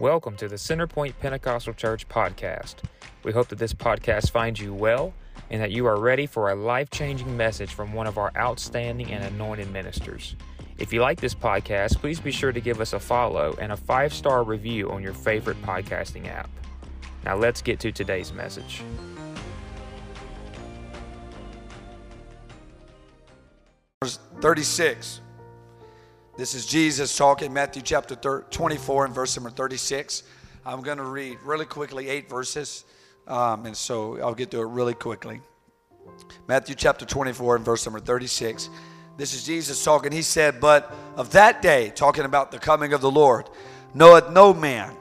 Welcome to the Centerpoint Pentecostal Church podcast. We hope that this podcast finds you well and that you are ready for a life changing message from one of our outstanding and anointed ministers. If you like this podcast, please be sure to give us a follow and a five star review on your favorite podcasting app. Now, let's get to today's message. Verse 36. This is Jesus talking, Matthew chapter 24 and verse number 36. I'm going to read really quickly eight verses, um, and so I'll get to it really quickly. Matthew chapter 24 and verse number 36. This is Jesus talking. He said, But of that day, talking about the coming of the Lord, knoweth no man,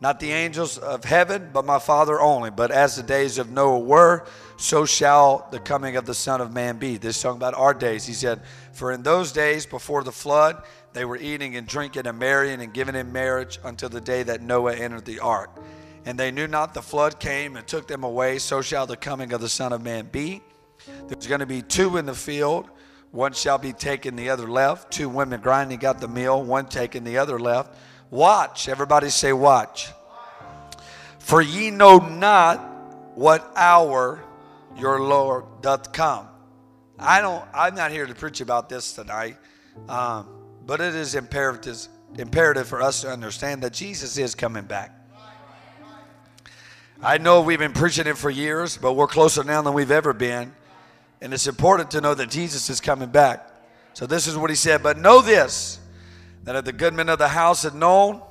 not the angels of heaven, but my Father only. But as the days of Noah were, so shall the coming of the Son of Man be. This is talking about our days. He said, For in those days before the flood, they were eating and drinking and marrying and giving in marriage until the day that Noah entered the ark. And they knew not the flood came and took them away. So shall the coming of the Son of Man be. There's going to be two in the field. One shall be taken, the other left. Two women grinding at the mill, one taken, the other left. Watch. Everybody say, watch. For ye know not what hour your Lord doth come. I don't. I'm not here to preach about this tonight, um, but it is imperative imperative for us to understand that Jesus is coming back. I know we've been preaching it for years, but we're closer now than we've ever been, and it's important to know that Jesus is coming back. So this is what he said. But know this: that if the good men of the house had known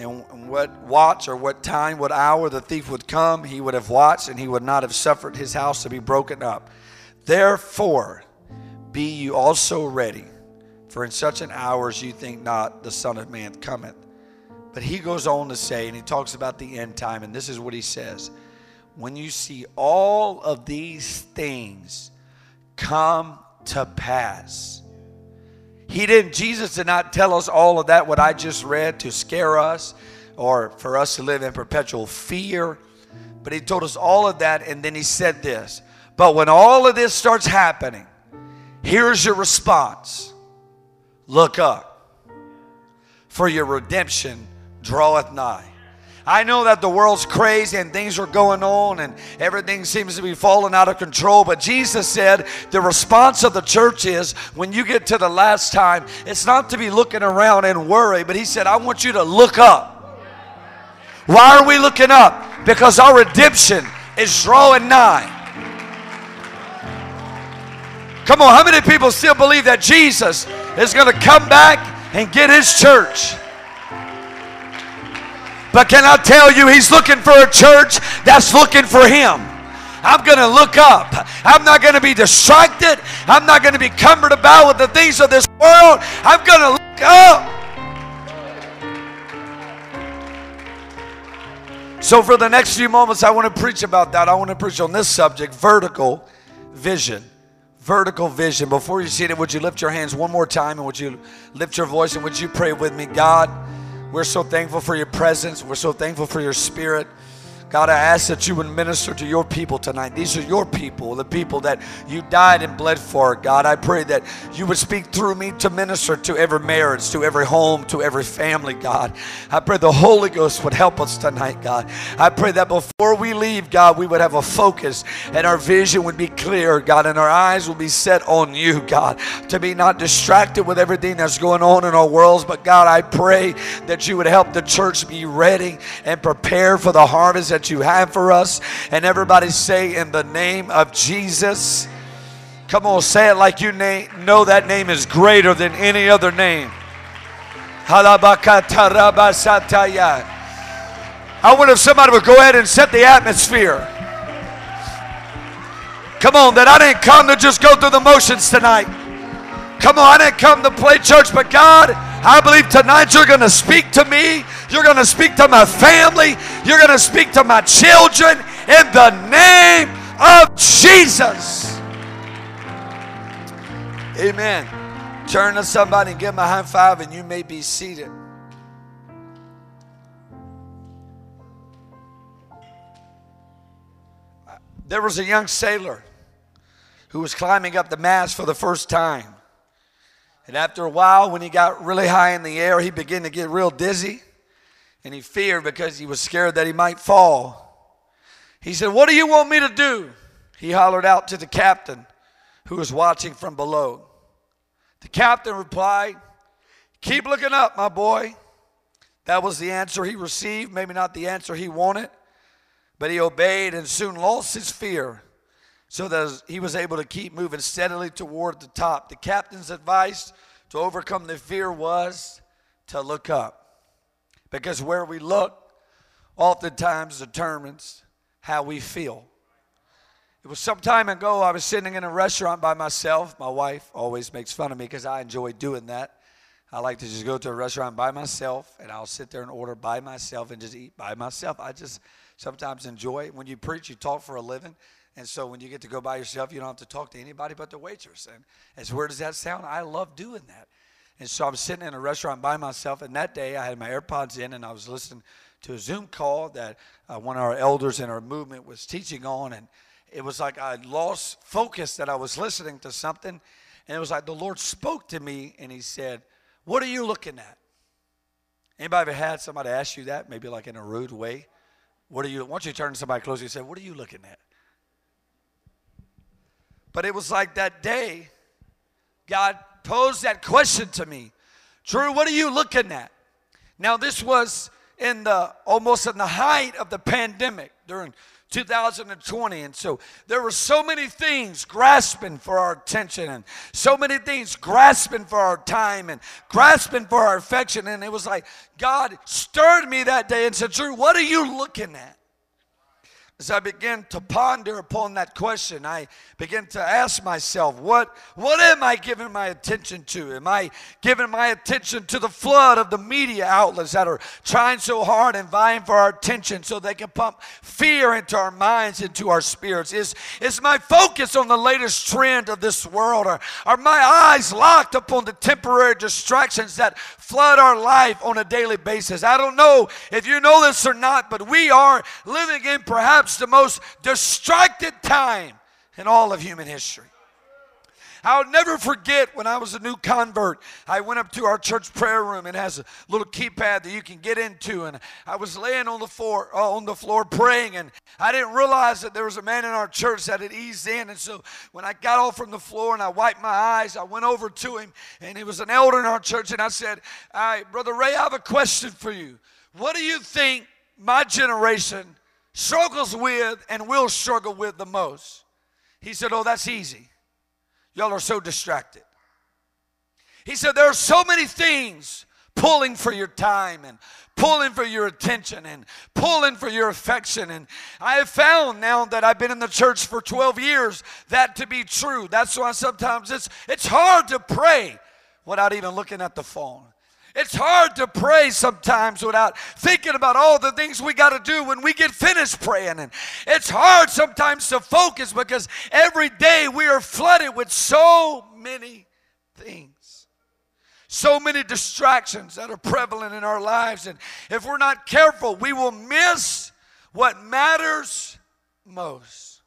and what watch or what time, what hour the thief would come, he would have watched and he would not have suffered his house to be broken up. Therefore, be you also ready, for in such an hour as you think not, the Son of Man cometh. But he goes on to say, and he talks about the end time, and this is what he says When you see all of these things come to pass, he didn't, Jesus did not tell us all of that, what I just read, to scare us or for us to live in perpetual fear. But he told us all of that, and then he said this. But when all of this starts happening, here's your response look up, for your redemption draweth nigh. I know that the world's crazy and things are going on and everything seems to be falling out of control, but Jesus said the response of the church is when you get to the last time, it's not to be looking around and worry, but He said, I want you to look up. Why are we looking up? Because our redemption is drawing nigh. Come on, how many people still believe that Jesus is going to come back and get His church? But can I tell you, he's looking for a church that's looking for him. I'm going to look up. I'm not going to be distracted. I'm not going to be cumbered about with the things of this world. I'm going to look up. So, for the next few moments, I want to preach about that. I want to preach on this subject vertical vision. Vertical vision. Before you see it, would you lift your hands one more time and would you lift your voice and would you pray with me? God, we're so thankful for your presence. We're so thankful for your spirit. God, I ask that you would minister to your people tonight. These are your people, the people that you died and bled for. God, I pray that you would speak through me to minister to every marriage, to every home, to every family, God. I pray the Holy Ghost would help us tonight, God. I pray that before we leave, God, we would have a focus and our vision would be clear, God, and our eyes would be set on you, God, to be not distracted with everything that's going on in our worlds. But God, I pray that you would help the church be ready and prepared for the harvest that you have for us. And everybody say, in the name of Jesus. Come on, say it like you know that name is greater than any other name. I wonder if somebody would go ahead and set the atmosphere. Come on, that I didn't come to just go through the motions tonight. Come on, I didn't come to play church, but God, I believe tonight you're going to speak to me. You're going to speak to my family. You're going to speak to my children in the name of Jesus. Amen. Turn to somebody and give them a high five, and you may be seated. There was a young sailor who was climbing up the mast for the first time. And after a while, when he got really high in the air, he began to get real dizzy. And he feared because he was scared that he might fall. He said, What do you want me to do? He hollered out to the captain who was watching from below. The captain replied, Keep looking up, my boy. That was the answer he received, maybe not the answer he wanted, but he obeyed and soon lost his fear so that he was able to keep moving steadily toward the top. The captain's advice to overcome the fear was to look up. Because where we look oftentimes determines how we feel. It was some time ago, I was sitting in a restaurant by myself. My wife always makes fun of me because I enjoy doing that. I like to just go to a restaurant by myself and I'll sit there and order by myself and just eat by myself. I just sometimes enjoy it. When you preach, you talk for a living. And so when you get to go by yourself, you don't have to talk to anybody but the waitress. And as weird as that sound, I love doing that. And so I'm sitting in a restaurant by myself. And that day I had my AirPods in and I was listening to a Zoom call that uh, one of our elders in our movement was teaching on. And it was like I lost focus that I was listening to something. And it was like the Lord spoke to me and he said, what are you looking at? Anybody ever had somebody ask you that, maybe like in a rude way? What are you, once you turn somebody close, you say, What are you looking at? But it was like that day, God posed that question to me Drew, what are you looking at? Now, this was in the almost in the height of the pandemic during 2020. And so there were so many things grasping for our attention and so many things grasping for our time and grasping for our affection. And it was like God stirred me that day and said, Drew, what are you looking at? As I began to ponder upon that question, I began to ask myself, what, what am I giving my attention to? Am I giving my attention to the flood of the media outlets that are trying so hard and vying for our attention so they can pump fear into our minds, into our spirits? Is, is my focus on the latest trend of this world? Or are my eyes locked upon the temporary distractions that flood our life on a daily basis? I don't know if you know this or not, but we are living in perhaps the most distracted time in all of human history. I'll never forget when I was a new convert. I went up to our church prayer room. It has a little keypad that you can get into, and I was laying on the floor uh, on the floor praying, and I didn't realize that there was a man in our church that had eased in. And so when I got off from the floor and I wiped my eyes, I went over to him, and he was an elder in our church, and I said, "All right, brother Ray, I have a question for you. What do you think my generation?" Struggles with and will struggle with the most. He said, Oh, that's easy. Y'all are so distracted. He said, There are so many things pulling for your time and pulling for your attention and pulling for your affection. And I have found now that I've been in the church for 12 years that to be true. That's why sometimes it's, it's hard to pray without even looking at the phone. It's hard to pray sometimes without thinking about all the things we got to do when we get finished praying. And it's hard sometimes to focus because every day we are flooded with so many things, so many distractions that are prevalent in our lives. And if we're not careful, we will miss what matters most.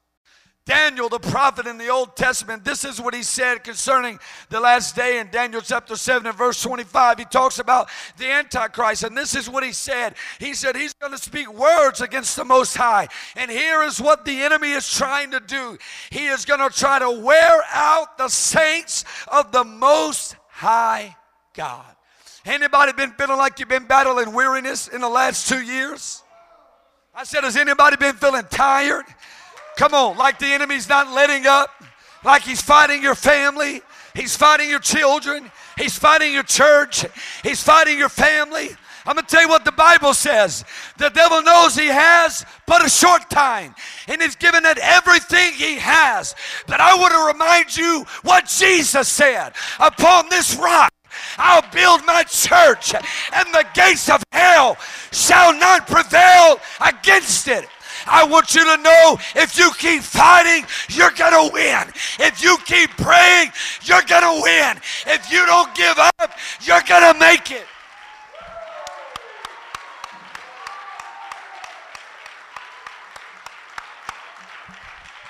Daniel, the prophet in the Old Testament, this is what he said concerning the last day in Daniel chapter 7 and verse 25. He talks about the Antichrist, and this is what he said. He said he's going to speak words against the Most High. And here is what the enemy is trying to do he is going to try to wear out the saints of the Most High God. Anybody been feeling like you've been battling weariness in the last two years? I said, has anybody been feeling tired? Come on, like the enemy's not letting up, like he's fighting your family, he's fighting your children, he's fighting your church, he's fighting your family. I'm going to tell you what the Bible says. The devil knows he has but a short time, and he's given it everything he has. But I want to remind you what Jesus said upon this rock. I'll build my church, and the gates of hell shall not prevail against it. I want you to know if you keep fighting, you're going to win. If you keep praying, you're going to win. If you don't give up, you're going to make it.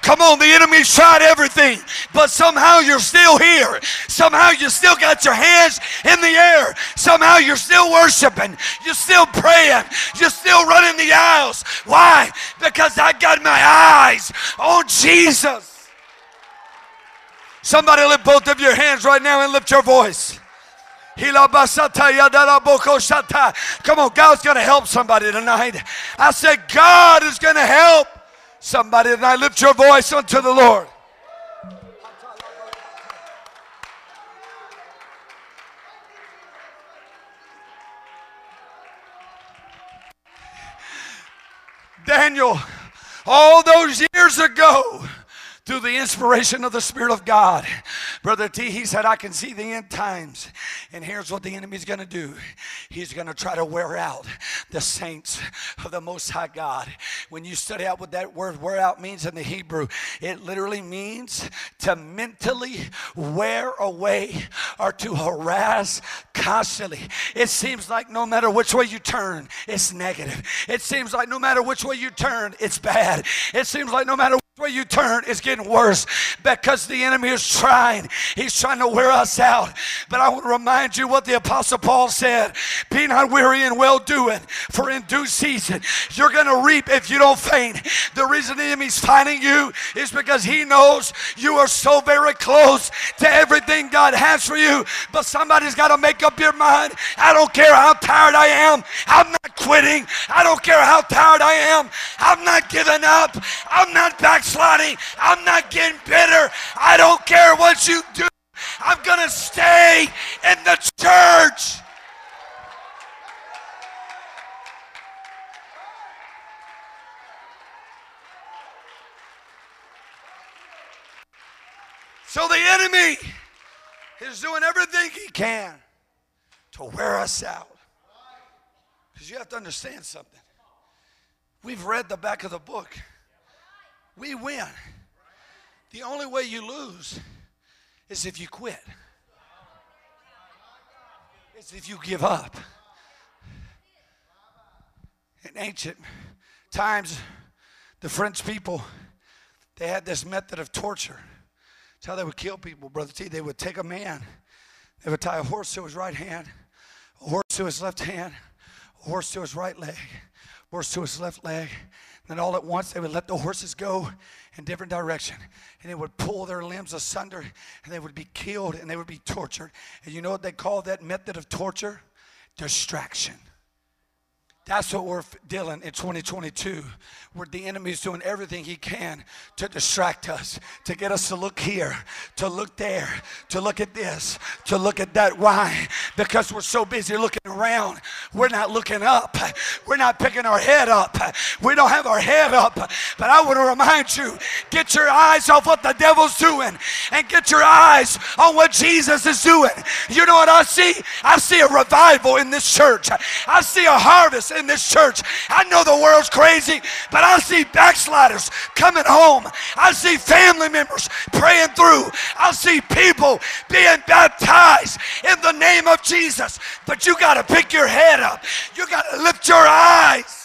Come on, the enemy's tried everything, but somehow you're still here. Somehow you still got your hands in the air. Somehow you're still worshiping. You're still praying. You're still running the aisles. Why? Because I got my eyes on Jesus. Somebody lift both of your hands right now and lift your voice. Come on, God's going to help somebody tonight. I said, God is going to help somebody tonight. Lift your voice unto the Lord. Daniel, all those years ago, through the inspiration of the Spirit of God. Brother T, he said, I can see the end times. And here's what the enemy's going to do he's going to try to wear out the saints of the Most High God. When you study out what that word wear out means in the Hebrew, it literally means to mentally wear away or to harass constantly. It seems like no matter which way you turn, it's negative. It seems like no matter which way you turn, it's bad. It seems like no matter way you turn, it's getting worse because the enemy is trying. He's trying to wear us out. But I want to remind you what the Apostle Paul said Be not weary in well doing, for in due season you're going to reap if you don't faint. The reason the enemy's fighting you is because he knows you are so very close to everything God has for you. But somebody's got to make up your mind. I don't care how tired I am, I'm not quitting. I don't care how tired I am, I'm not giving up. I'm not backsliding. I'm not getting bitter. I don't care what you do. I'm going to stay in the church. So the enemy is doing everything he can to wear us out. Because you have to understand something. We've read the back of the book. We win. The only way you lose is if you quit. It's if you give up. In ancient times, the French people, they had this method of torture. It's how they would kill people, Brother T. They would take a man, they would tie a horse to his right hand, a horse to his left hand, a horse to his right leg, a horse to his left leg, then all at once they would let the horses go in different direction. And they would pull their limbs asunder and they would be killed and they would be tortured. And you know what they call that method of torture? Distraction that's what we're dealing in 2022, where the enemy is doing everything he can to distract us, to get us to look here, to look there, to look at this, to look at that. Why? Because we're so busy looking around. We're not looking up. We're not picking our head up. We don't have our head up. But I want to remind you get your eyes off what the devil's doing and get your eyes on what Jesus is doing. You know what I see? I see a revival in this church, I see a harvest in this church. I know the world's crazy, but I see backsliders coming home. I see family members praying through. I see people being baptized in the name of Jesus. But you got to pick your head up, you got to lift your eyes.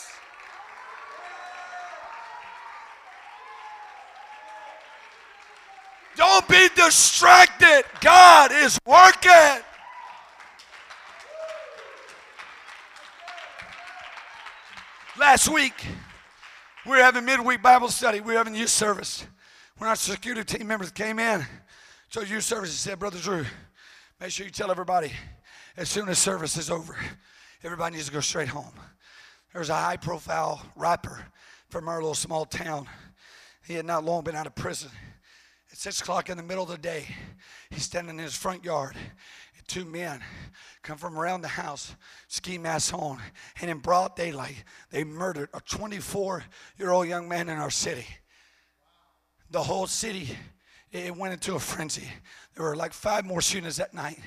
Don't be distracted. God is working. Last week, we were having midweek Bible study. We were having youth service. When our security team members came in, so youth service said, Brother Drew, make sure you tell everybody as soon as service is over, everybody needs to go straight home. There was a high profile rapper from our little small town. He had not long been out of prison. At six o'clock in the middle of the day, he's standing in his front yard two men come from around the house, ski masks on, and in broad daylight, they murdered a 24 year old young man in our city. The whole city, it went into a frenzy. There were like five more shootings that night.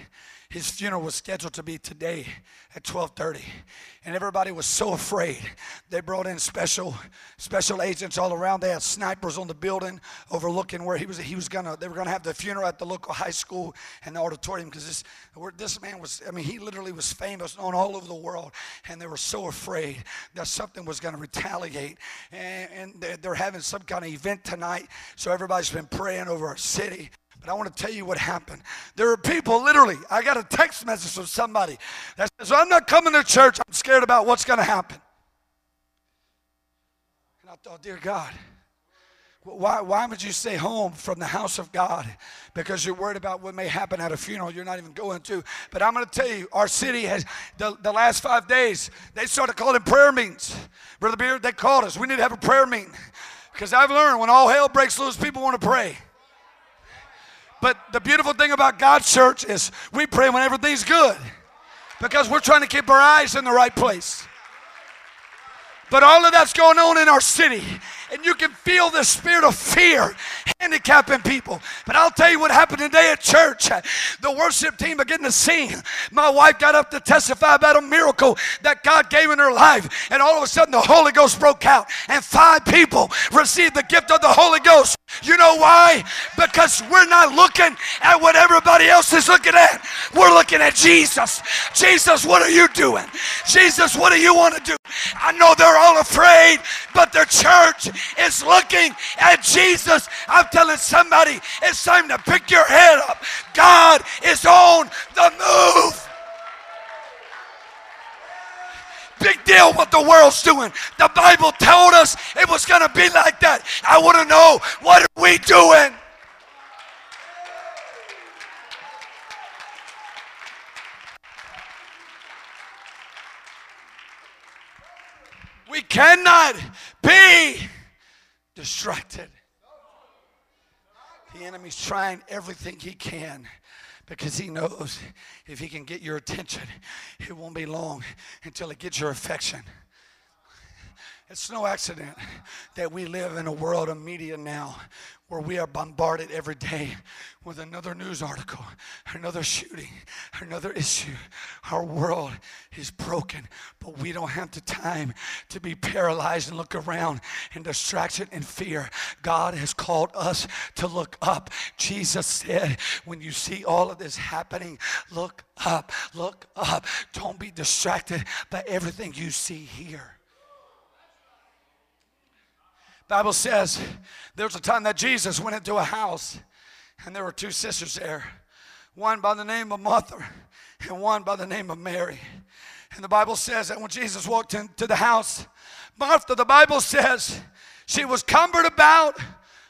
His funeral was scheduled to be today at 12:30, and everybody was so afraid. They brought in special special agents all around. They had snipers on the building overlooking where he was. He was gonna. They were gonna have the funeral at the local high school and the auditorium because this this man was. I mean, he literally was famous, known all over the world, and they were so afraid that something was gonna retaliate. And, and they're having some kind of event tonight, so everybody's been praying over our city. But I want to tell you what happened. There are people, literally, I got a text message from somebody that says, I'm not coming to church. I'm scared about what's going to happen. And I thought, dear God, why, why would you stay home from the house of God? Because you're worried about what may happen at a funeral you're not even going to. But I'm going to tell you, our city has, the, the last five days, they started calling prayer meetings. Brother Beard, they called us. We need to have a prayer meeting. Because I've learned when all hell breaks loose, people want to pray. But the beautiful thing about God's church is we pray when everything's good because we're trying to keep our eyes in the right place. But all of that's going on in our city and you can feel the spirit of fear handicapping people. But I'll tell you what happened today at church. The worship team began to sing. My wife got up to testify about a miracle that God gave in her life. And all of a sudden, the Holy Ghost broke out, and five people received the gift of the Holy Ghost. You know why? Because we're not looking at what everybody else is looking at. We're looking at Jesus. Jesus, what are you doing? Jesus, what do you want to do? I know they're all afraid, but their church is looking at Jesus. I'm telling somebody, it's time to pick your head up. God is on the move. Big deal what the world's doing. The Bible told us it was going to be like that. I want to know what are we doing? We cannot be distracted. The enemy's trying everything he can because he knows if he can get your attention, it won't be long until it gets your affection. It's no accident that we live in a world of media now where we are bombarded every day with another news article, another shooting, another issue. Our world is broken, but we don't have the time to be paralyzed and look around in distraction and fear. God has called us to look up. Jesus said, when you see all of this happening, look up, look up. Don't be distracted by everything you see here. Bible says there was a time that Jesus went into a house and there were two sisters there, one by the name of Martha and one by the name of Mary. And the Bible says that when Jesus walked into the house, Martha, the Bible says, she was cumbered about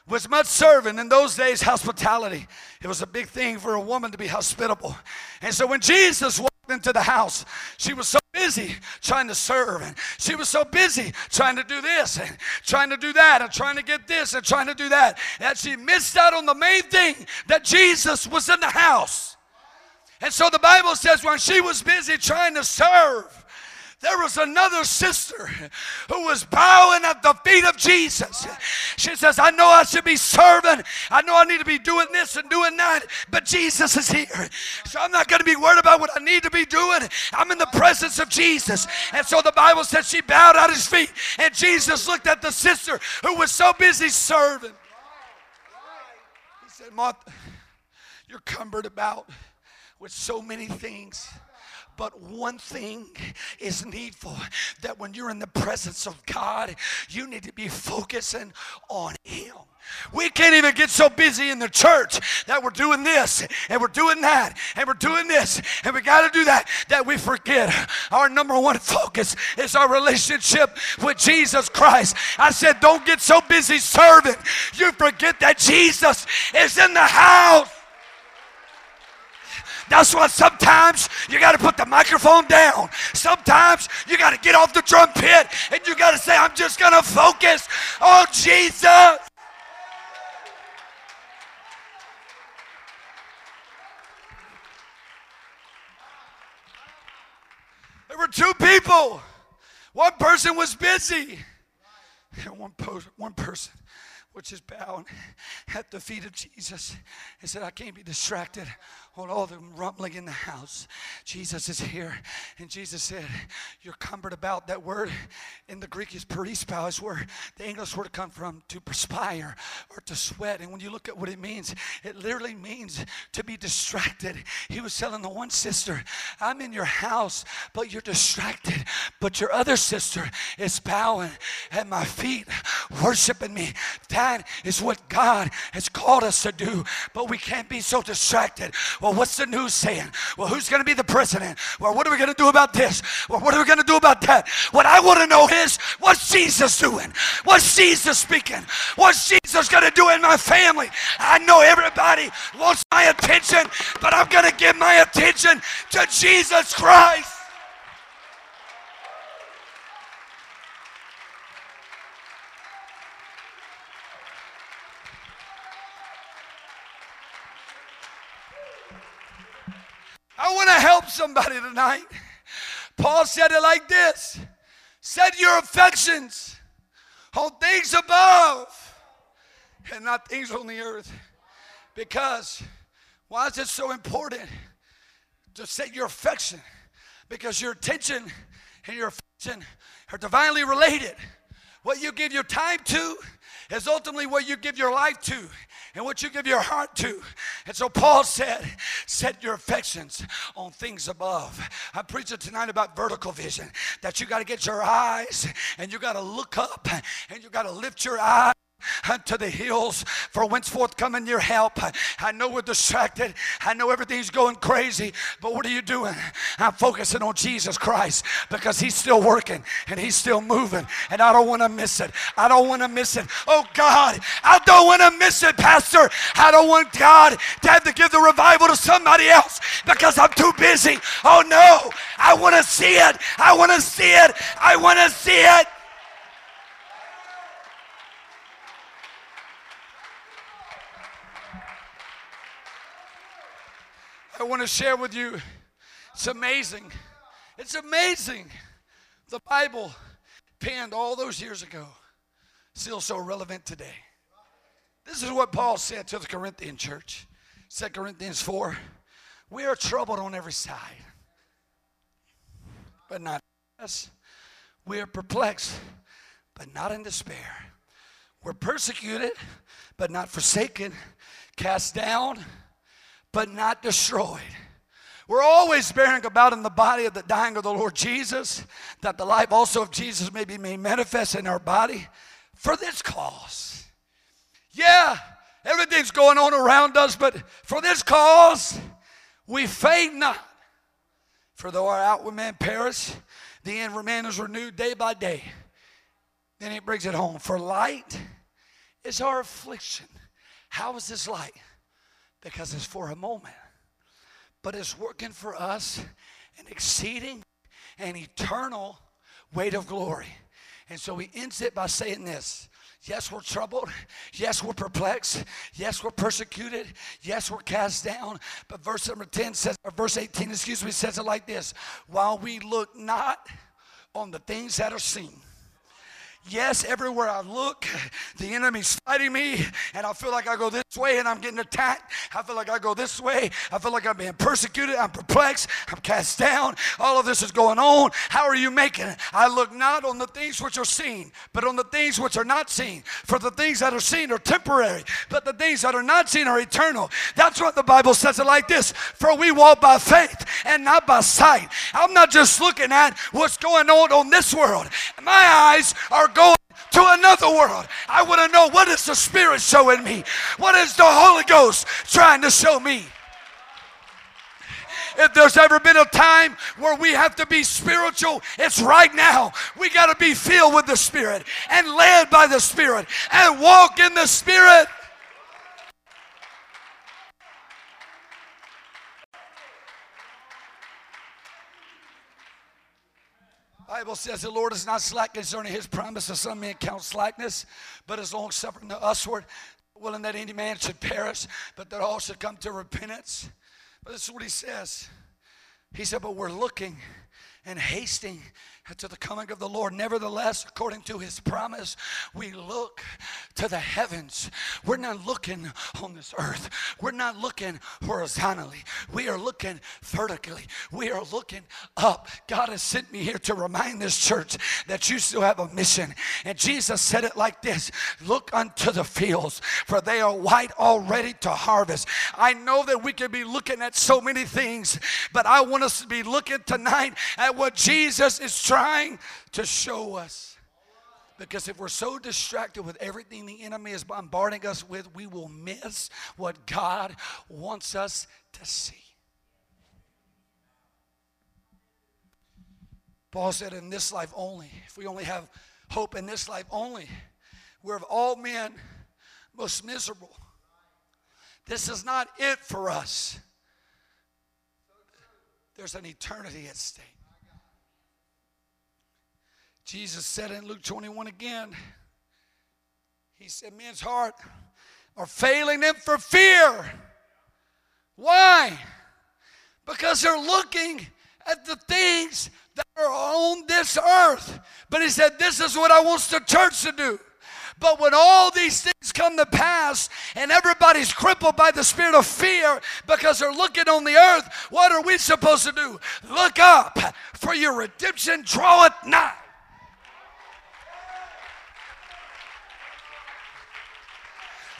with much serving. In those days, hospitality, it was a big thing for a woman to be hospitable. And so when Jesus walked into the house, she was so busy trying to serve and she was so busy trying to do this and trying to do that and trying to get this and trying to do that that she missed out on the main thing that Jesus was in the house. And so the Bible says when she was busy trying to serve, there was another sister who was bowing at the feet of Jesus. She says, I know I should be serving. I know I need to be doing this and doing that, but Jesus is here. So I'm not going to be worried about what I need to be doing. I'm in the presence of Jesus. And so the Bible says she bowed at his feet, and Jesus looked at the sister who was so busy serving. He said, Martha, you're cumbered about with so many things. But one thing is needful that when you're in the presence of God, you need to be focusing on Him. We can't even get so busy in the church that we're doing this and we're doing that and we're doing this and we got to do that that we forget our number one focus is our relationship with Jesus Christ. I said, don't get so busy serving, you forget that Jesus is in the house. That's why sometimes you got to put the microphone down. Sometimes you got to get off the drum pit and you got to say, I'm just going to focus on Jesus. There were two people. One person was busy, and one, one person which is bowing at the feet of Jesus. He said, I can't be distracted on all the rumbling in the house. Jesus is here. And Jesus said, You're cumbered about. That word in the Greek is perispao, is where the English word come from to perspire or to sweat. And when you look at what it means, it literally means to be distracted. He was telling the one sister, I'm in your house, but you're distracted. But your other sister is bowing at my feet, worshiping me. That is what God has called us to do. But we can't be so distracted. Well, what's the news saying? Well, who's going to be the president? Well, what are we going to do about this? Well, what are we going to do about that? What I want to know is what's Jesus doing? What's Jesus speaking? What's Jesus going to do in my family? I know everybody wants my attention, but I'm going to give my attention to Jesus Christ. I want to help somebody tonight. Paul said it like this Set your affections on things above and not things on the earth. Because, why is it so important to set your affection? Because your attention and your affection are divinely related. What you give your time to is ultimately what you give your life to and what you give your heart to. And so Paul said, set your affections on things above. I'm preaching tonight about vertical vision, that you got to get your eyes and you got to look up and you got to lift your eyes Uh, unto the hills for whence forth coming your help. I know we're distracted. I know everything's going crazy, but what are you doing? I'm focusing on Jesus Christ because He's still working and He's still moving, and I don't want to miss it. I don't want to miss it. Oh God, I don't want to miss it, Pastor. I don't want God to have to give the revival to somebody else because I'm too busy. Oh no, I want to see it. I want to see it. I want to see it. I want to share with you. It's amazing. It's amazing. The Bible penned all those years ago, still so relevant today. This is what Paul said to the Corinthian church. 2 Corinthians 4. We are troubled on every side, but not us. We are perplexed, but not in despair. We're persecuted, but not forsaken, cast down, but not destroyed. We're always bearing about in the body of the dying of the Lord Jesus, that the life also of Jesus may be made manifest in our body for this cause. Yeah, everything's going on around us, but for this cause, we faint not. For though our outward man perish, the inward man is renewed day by day. Then he brings it home. For light is our affliction. How is this light? Because it's for a moment, but it's working for us an exceeding and eternal weight of glory. And so he ends it by saying this. Yes, we're troubled. Yes, we're perplexed. Yes, we're persecuted. Yes, we're cast down. But verse number 10 says, or verse 18, excuse me, says it like this While we look not on the things that are seen Yes, everywhere I look, the enemy's fighting me, and I feel like I go this way and I'm getting attacked. I feel like I go this way. I feel like I'm being persecuted. I'm perplexed. I'm cast down. All of this is going on. How are you making it? I look not on the things which are seen, but on the things which are not seen. For the things that are seen are temporary, but the things that are not seen are eternal. That's what the Bible says it like this For we walk by faith and not by sight. I'm not just looking at what's going on on this world. My eyes are another world. I want to know what is the Spirit showing me? What is the Holy Ghost trying to show me? If there's ever been a time where we have to be spiritual, it's right now. We got to be filled with the Spirit and led by the Spirit and walk in the Spirit. Bible says the Lord is not slack concerning his promise, as some men count slackness, but is long suffering to usward, willing that any man should perish, but that all should come to repentance. But this is what he says. He said, But we're looking and hasting to the coming of the Lord. Nevertheless, according to his promise, we look to the heavens. We're not looking on this earth. We're not looking horizontally. We are looking vertically. We are looking up. God has sent me here to remind this church that you still have a mission. And Jesus said it like this Look unto the fields, for they are white already to harvest. I know that we can be looking at so many things, but I want us to be looking tonight at what Jesus is trying to show us. Because if we're so distracted with everything the enemy is bombarding us with, we will miss what God wants us to see. Paul said, In this life only, if we only have hope in this life only, we're of all men most miserable. This is not it for us. There's an eternity at stake. Jesus said in Luke 21 again, He said, Men's heart are failing them for fear. Why? Because they're looking at the things that are on this earth. But He said, This is what I want the church to do. But when all these things come to pass and everybody's crippled by the spirit of fear because they're looking on the earth, what are we supposed to do? Look up, for your redemption draweth nigh.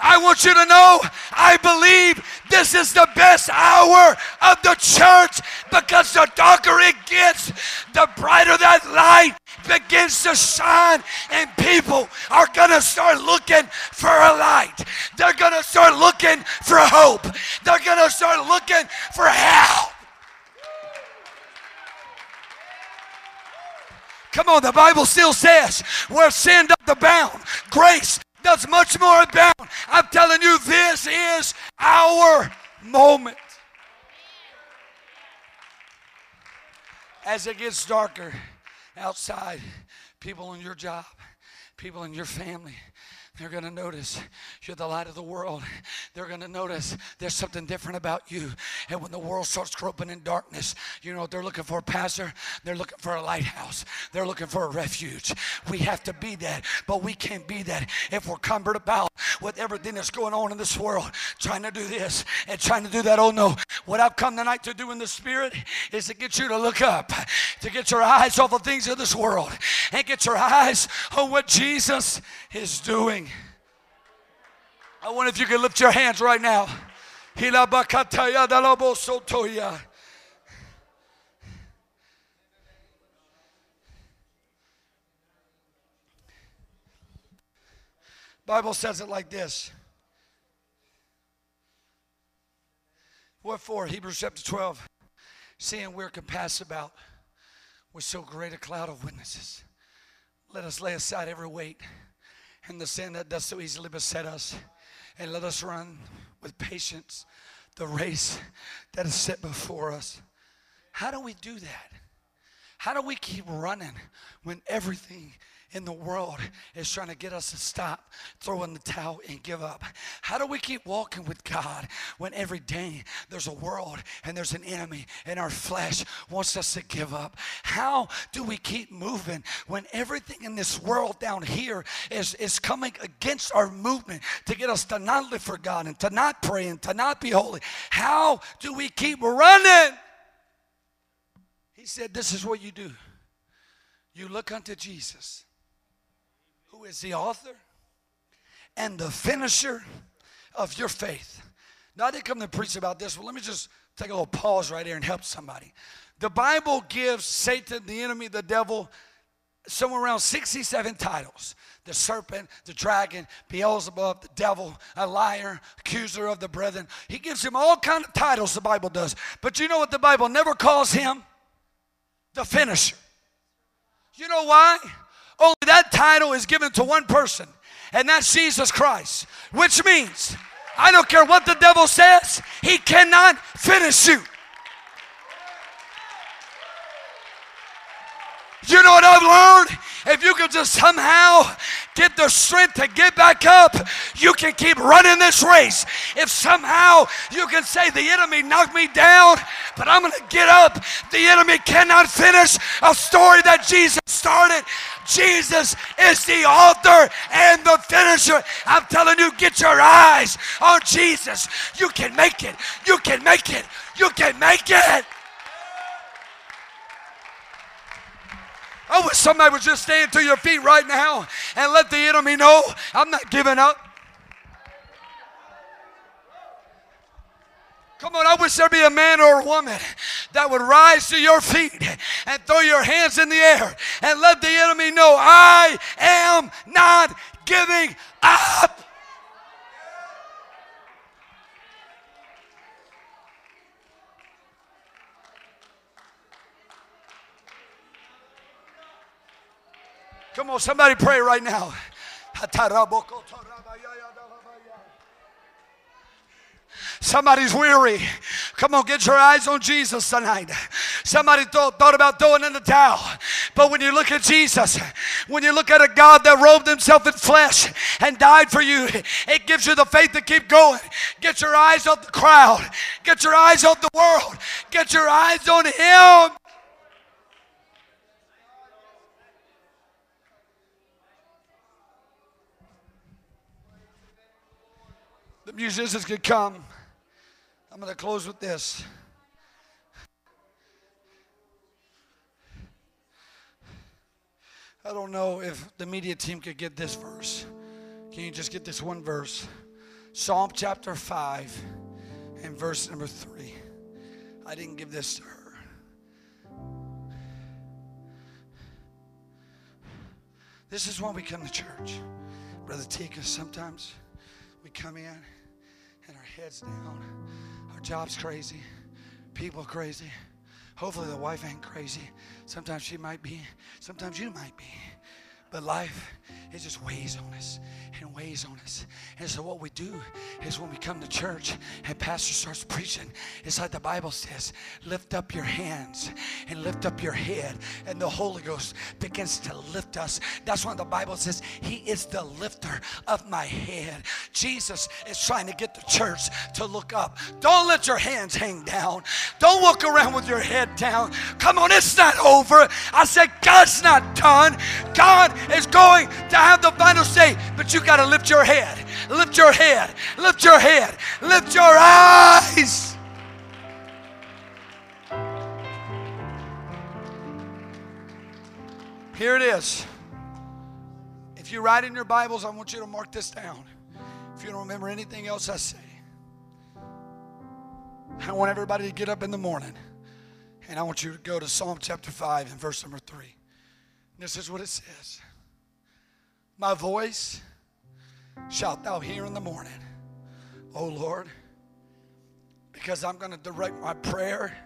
I want you to know I believe this is the best hour of the church because the darker it gets, the brighter that light begins to shine, and people are going to start looking for a light. They're going to start looking for hope. They're going to start looking for help. Come on, the Bible still says, where sin doth abound, grace does much more abound. I'm telling you, this is our moment. As it gets darker outside, people in your job, people in your family, they're going to notice you're the light of the world. They're going to notice there's something different about you. And when the world starts groping in darkness, you know, they're looking for a pastor, they're looking for a lighthouse, they're looking for a refuge. We have to be that, but we can't be that if we're cumbered about with everything that's going on in this world, trying to do this and trying to do that. Oh no, what I've come tonight to do in the spirit is to get you to look up, to get your eyes off the things of this world and get your eyes on what Jesus is doing. I wonder if you could lift your hands right now. Bible says it like this. What for? Hebrews chapter 12. Seeing we're compassed about with so great a cloud of witnesses, let us lay aside every weight and the sin that does so easily beset us, and let us run with patience the race that is set before us. How do we do that? How do we keep running when everything in the world is trying to get us to stop, throw in the towel, and give up? How do we keep walking with God when every day there's a world and there's an enemy and our flesh wants us to give up? How do we keep moving when everything in this world down here is, is coming against our movement to get us to not live for God and to not pray and to not be holy? How do we keep running? He said, This is what you do. You look unto Jesus is the author and the finisher of your faith. Now, I didn't come to preach about this, but let me just take a little pause right here and help somebody. The Bible gives Satan, the enemy, the devil, somewhere around 67 titles the serpent, the dragon, Beelzebub, the devil, a liar, accuser of the brethren. He gives him all kind of titles, the Bible does. But you know what the Bible never calls him? The finisher. You know why? Only that title is given to one person, and that's Jesus Christ, which means I don't care what the devil says, he cannot finish you. You know what I've learned? If you can just somehow get the strength to get back up, you can keep running this race. If somehow you can say, The enemy knocked me down, but I'm going to get up, the enemy cannot finish a story that Jesus started. Jesus is the author and the finisher. I'm telling you, get your eyes on Jesus. You can make it. You can make it. You can make it. I wish somebody would just stand to your feet right now and let the enemy know I'm not giving up. Come on, I wish there'd be a man or a woman that would rise to your feet and throw your hands in the air and let the enemy know I am not giving up. Come on, somebody pray right now. Somebody's weary. Come on, get your eyes on Jesus tonight. Somebody thought, thought about throwing in the towel. But when you look at Jesus, when you look at a God that robed himself in flesh and died for you, it gives you the faith to keep going. Get your eyes off the crowd. Get your eyes off the world. Get your eyes on him. The musicians could come. I'm going to close with this. I don't know if the media team could get this verse. Can you just get this one verse? Psalm chapter 5 and verse number 3. I didn't give this to her. This is why we come to church. Brother Tika, sometimes we come in and our heads down. Our job's crazy. People crazy. Hopefully the wife ain't crazy. Sometimes she might be. Sometimes you might be. But life, it just weighs on us and weighs on us. And so what we do is when we come to church and pastor starts preaching, it's like the Bible says, lift up your hands and lift up your head. And the Holy Ghost begins to lift us. That's why the Bible says, He is the lifter of my head. Jesus is trying to get the church to look up. Don't let your hands hang down. Don't walk around with your head down. Come on, it's not over. I said, God's not done. God is going to have the final say, but you got to lift your head. Lift your head. Lift your head. Lift your eyes. Here it is. If you write in your Bibles, I want you to mark this down. If you don't remember anything else I say, I want everybody to get up in the morning and I want you to go to Psalm chapter 5 and verse number 3. This is what it says My voice shalt thou hear in the morning, O Lord, because I'm going to direct my prayer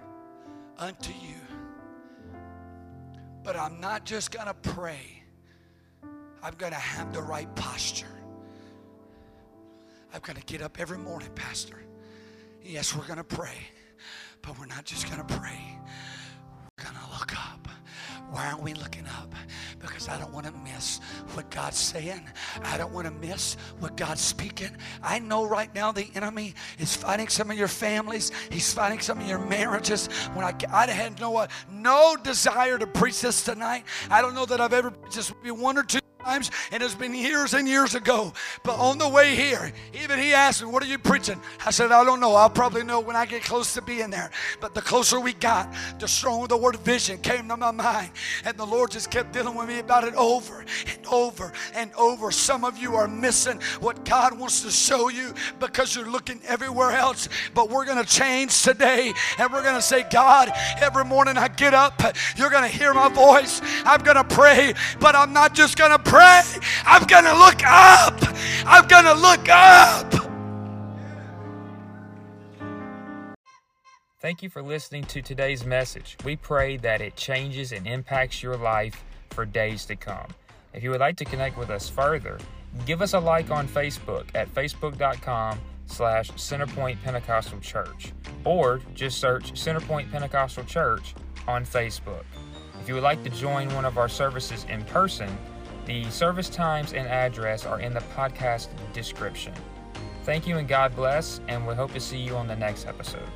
unto you. But I'm not just going to pray, I'm going to have the right posture. I'm going to get up every morning, Pastor. Yes, we're going to pray, but we're not just going to pray, we're going to look up. Why aren't we looking up? Because I don't want to miss what God's saying. I don't want to miss what God's speaking. I know right now the enemy is fighting some of your families. He's fighting some of your marriages. When I, I had no, uh, no desire to preach this tonight. I don't know that I've ever just one or two times, and it's been years and years ago. But on the way here, even he asked me, What are you preaching? I said, I don't know. I'll probably know when I get close to being there. But the closer we got, the stronger the word vision came to my mind. And the Lord just kept dealing with me about it over and over and over. Some of you are missing what God wants to show you because you're looking everywhere else. But we're going to change today, and we're going to say, God, every morning I get up, you're going to hear my voice. I'm going to pray, but I'm not just going to pray pray. I'm going to look up. I'm going to look up. Thank you for listening to today's message. We pray that it changes and impacts your life for days to come. If you would like to connect with us further, give us a like on Facebook at facebook.com slash Centerpoint Pentecostal Church or just search Centerpoint Pentecostal Church on Facebook. If you would like to join one of our services in person, The service times and address are in the podcast description. Thank you and God bless, and we hope to see you on the next episode.